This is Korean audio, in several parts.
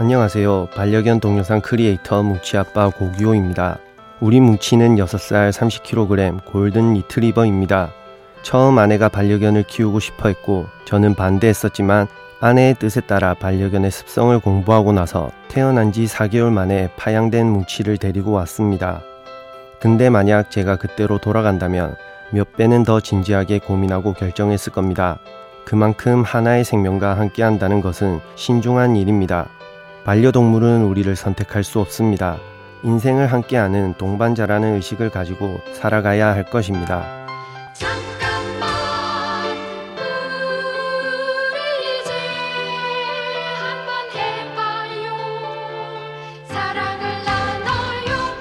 안녕하세요. 반려견 동영상 크리에이터 뭉치아빠 고기호입니다. 우리 뭉치는 6살 30kg 골든 리트리버입니다. 처음 아내가 반려견을 키우고 싶어 했고 저는 반대했었지만 아내의 뜻에 따라 반려견의 습성을 공부하고 나서 태어난 지 4개월 만에 파양된 뭉치를 데리고 왔습니다. 근데 만약 제가 그때로 돌아간다면 몇 배는 더 진지하게 고민하고 결정했을 겁니다. 그만큼 하나의 생명과 함께 한다는 것은 신중한 일입니다. 반려동물은 우리를 선택할 수 없습니다. 인생을 함께하는 동반자라는 의식을 가지고 살아가야 할 것입니다. 잠깐만 우리 이제 한번 해봐요 사랑을 나눠요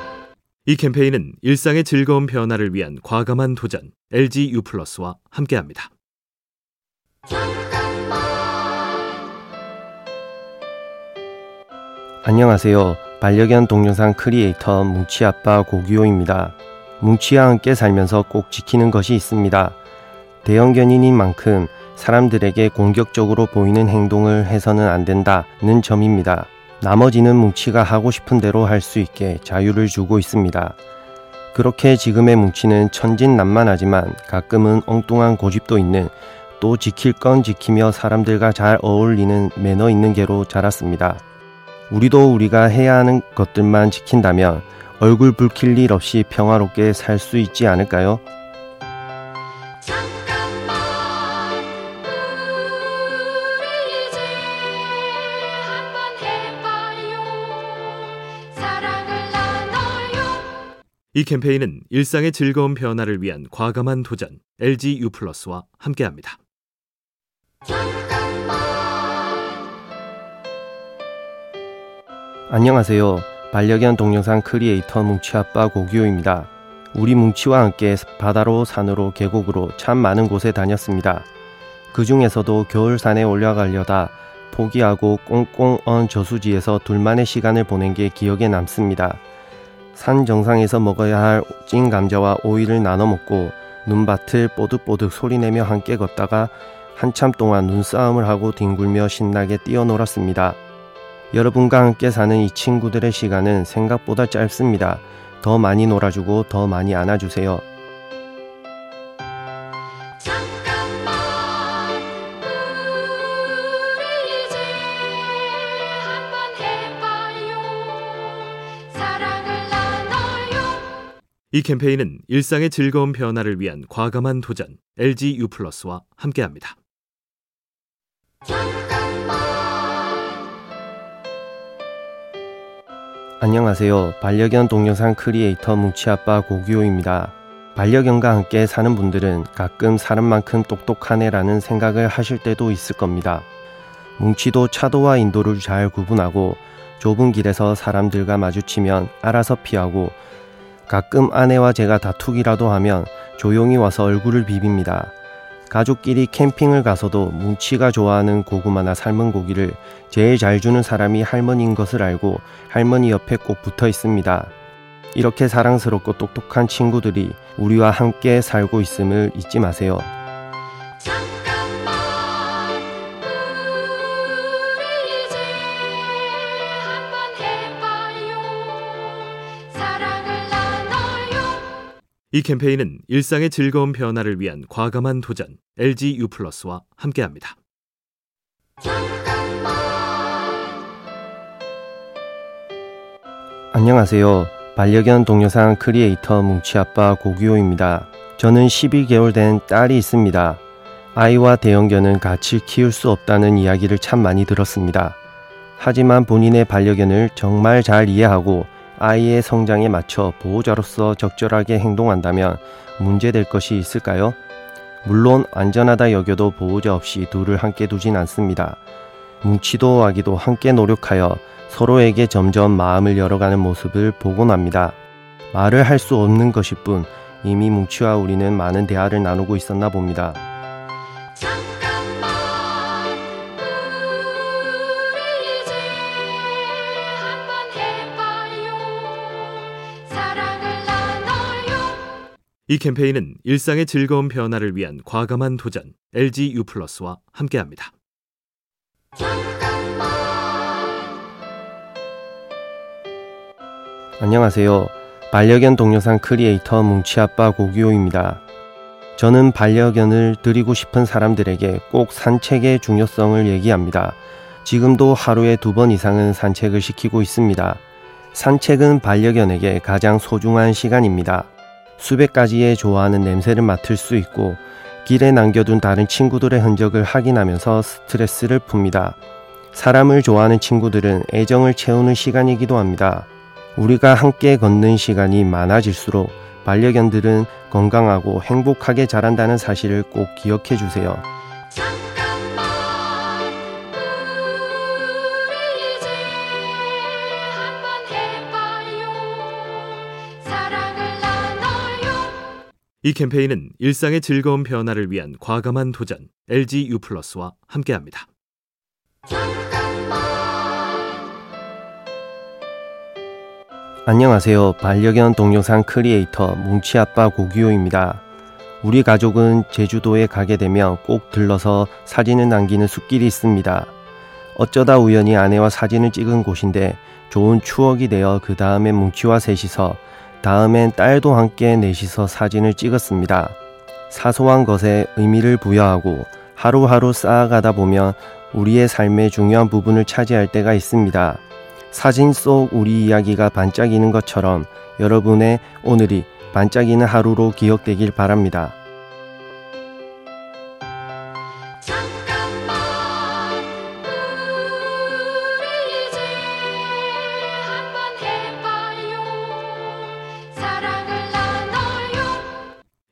이 캠페인은 일상의 즐거운 변화를 위한 과감한 도전 LG U+와 함께합니다. 안녕하세요. 반려견 동영상 크리에이터 뭉치아빠 고기호입니다. 뭉치와 함께 살면서 꼭 지키는 것이 있습니다. 대형견인인 만큼 사람들에게 공격적으로 보이는 행동을 해서는 안 된다는 점입니다. 나머지는 뭉치가 하고 싶은 대로 할 수 있게 자유를 주고 있습니다. 그렇게 지금의 뭉치는 천진난만하지만 가끔은 엉뚱한 고집도 있는 또 지킬 건 지키며 사람들과 잘 어울리는 매너 있는 개로 자랐습니다. 우리도 우리가 해야 하는 것들만 지킨다면 얼굴 붉힐 일 없이 평화롭게 살 수 있지 않을까요? 잠깐만 우리 이제 한번 해봐요 사랑을 나눠요 이 캠페인은 일상의 즐거운 변화를 위한 과감한 도전 LG U+와 함께합니다. 안녕하세요. 반려견 동영상 크리에이터 뭉치아빠 고기호입니다. 우리 뭉치와 함께 바다로 산으로 계곡으로 참 많은 곳에 다녔습니다. 그 중에서도 겨울산에 올라가려다 포기하고 꽁꽁 언 저수지에서 둘만의 시간을 보낸 게 기억에 남습니다. 산 정상에서 먹어야 할 찐 감자와 오이를 나눠 먹고 눈밭을 뽀득뽀득 소리내며 함께 걷다가 한참 동안 눈싸움을 하고 뒹굴며 신나게 뛰어놀았습니다. 여러분과 함께 사는 이 친구들의 시간은 생각보다 짧습니다. 더 많이 놀아주고 더 많이 안아주세요. 잠깐만 우리 이제 한번 해봐요 사랑을 나눠요 이 캠페인은 일상의 즐거운 변화를 위한 과감한 도전 LG U+와 함께합니다. 안녕하세요. 반려견 동영상 크리에이터 뭉치아빠 고기호입니다. 반려견과 함께 사는 분들은 가끔 사람만큼 똑똑한 애라는 생각을 하실 때도 있을 겁니다. 뭉치도 차도와 인도를 잘 구분하고 좁은 길에서 사람들과 마주치면 알아서 피하고 가끔 아내와 제가 다투기라도 하면 조용히 와서 얼굴을 비빕니다. 가족끼리 캠핑을 가서도 뭉치가 좋아하는 고구마나 삶은 고기를 제일 잘 주는 사람이 할머니인 것을 알고 할머니 옆에 꼭 붙어 있습니다. 이렇게 사랑스럽고 똑똑한 친구들이 우리와 함께 살고 있음을 잊지 마세요. 이 캠페인은 일상의 즐거운 변화를 위한 과감한 도전 LG U+와 함께합니다. 안녕하세요. 반려견 동영상 크리에이터 뭉치아빠 고기호입니다. 저는 12개월 된 딸이 있습니다. 아이와 대형견은 같이 키울 수 없다는 이야기를 참 많이 들었습니다. 하지만 본인의 반려견을 정말 잘 이해하고 아이의 성장에 맞춰 보호자로서 적절하게 행동한다면 문제될 것이 있을까요? 물론 안전하다 여겨도 보호자 없이 둘을 함께 두진 않습니다. 뭉치도 아기도 함께 노력하여 서로에게 점점 마음을 열어가는 모습을 보곤 합니다. 말을 할 수 없는 것일 뿐 이미 뭉치와 우리는 많은 대화를 나누고 있었나 봅니다. 이 캠페인은 일상의 즐거운 변화를 위한 과감한 도전 LG U+와 함께합니다. 안녕하세요. 반려견 동영상 크리에이터 뭉치아빠 고기호입니다. 저는 반려견을 드리고 싶은 사람들에게 꼭 산책의 중요성을 얘기합니다. 지금도 하루에 두 번 이상은 산책을 시키고 있습니다. 산책은 반려견에게 가장 소중한 시간입니다. 수백 가지의 좋아하는 냄새를 맡을 수 있고 길에 남겨둔 다른 친구들의 흔적을 확인하면서 스트레스를 풉니다. 사람을 좋아하는 친구들은 애정을 채우는 시간이기도 합니다. 우리가 함께 걷는 시간이 많아질수록 반려견들은 건강하고 행복하게 자란다는 사실을 꼭 기억해 주세요. 이 캠페인은 일상의 즐거운 변화를 위한 과감한 도전 LG U+와 함께합니다. 잠깐만 안녕하세요. 반려견 동영상 크리에이터 뭉치아빠 고기호입니다. 우리 가족은 제주도에 가게 되면 꼭 들러서 사진을 남기는 숲길이 있습니다. 어쩌다 우연히 아내와 사진을 찍은 곳인데 좋은 추억이 되어 그 다음에 뭉치와 셋이서 다음엔 딸도 함께 넷이서 사진을 찍었습니다. 사소한 것에 의미를 부여하고 하루하루 쌓아가다 보면 우리의 삶의 중요한 부분을 차지할 때가 있습니다. 사진 속 우리 이야기가 반짝이는 것처럼 여러분의 오늘이 반짝이는 하루로 기억되길 바랍니다.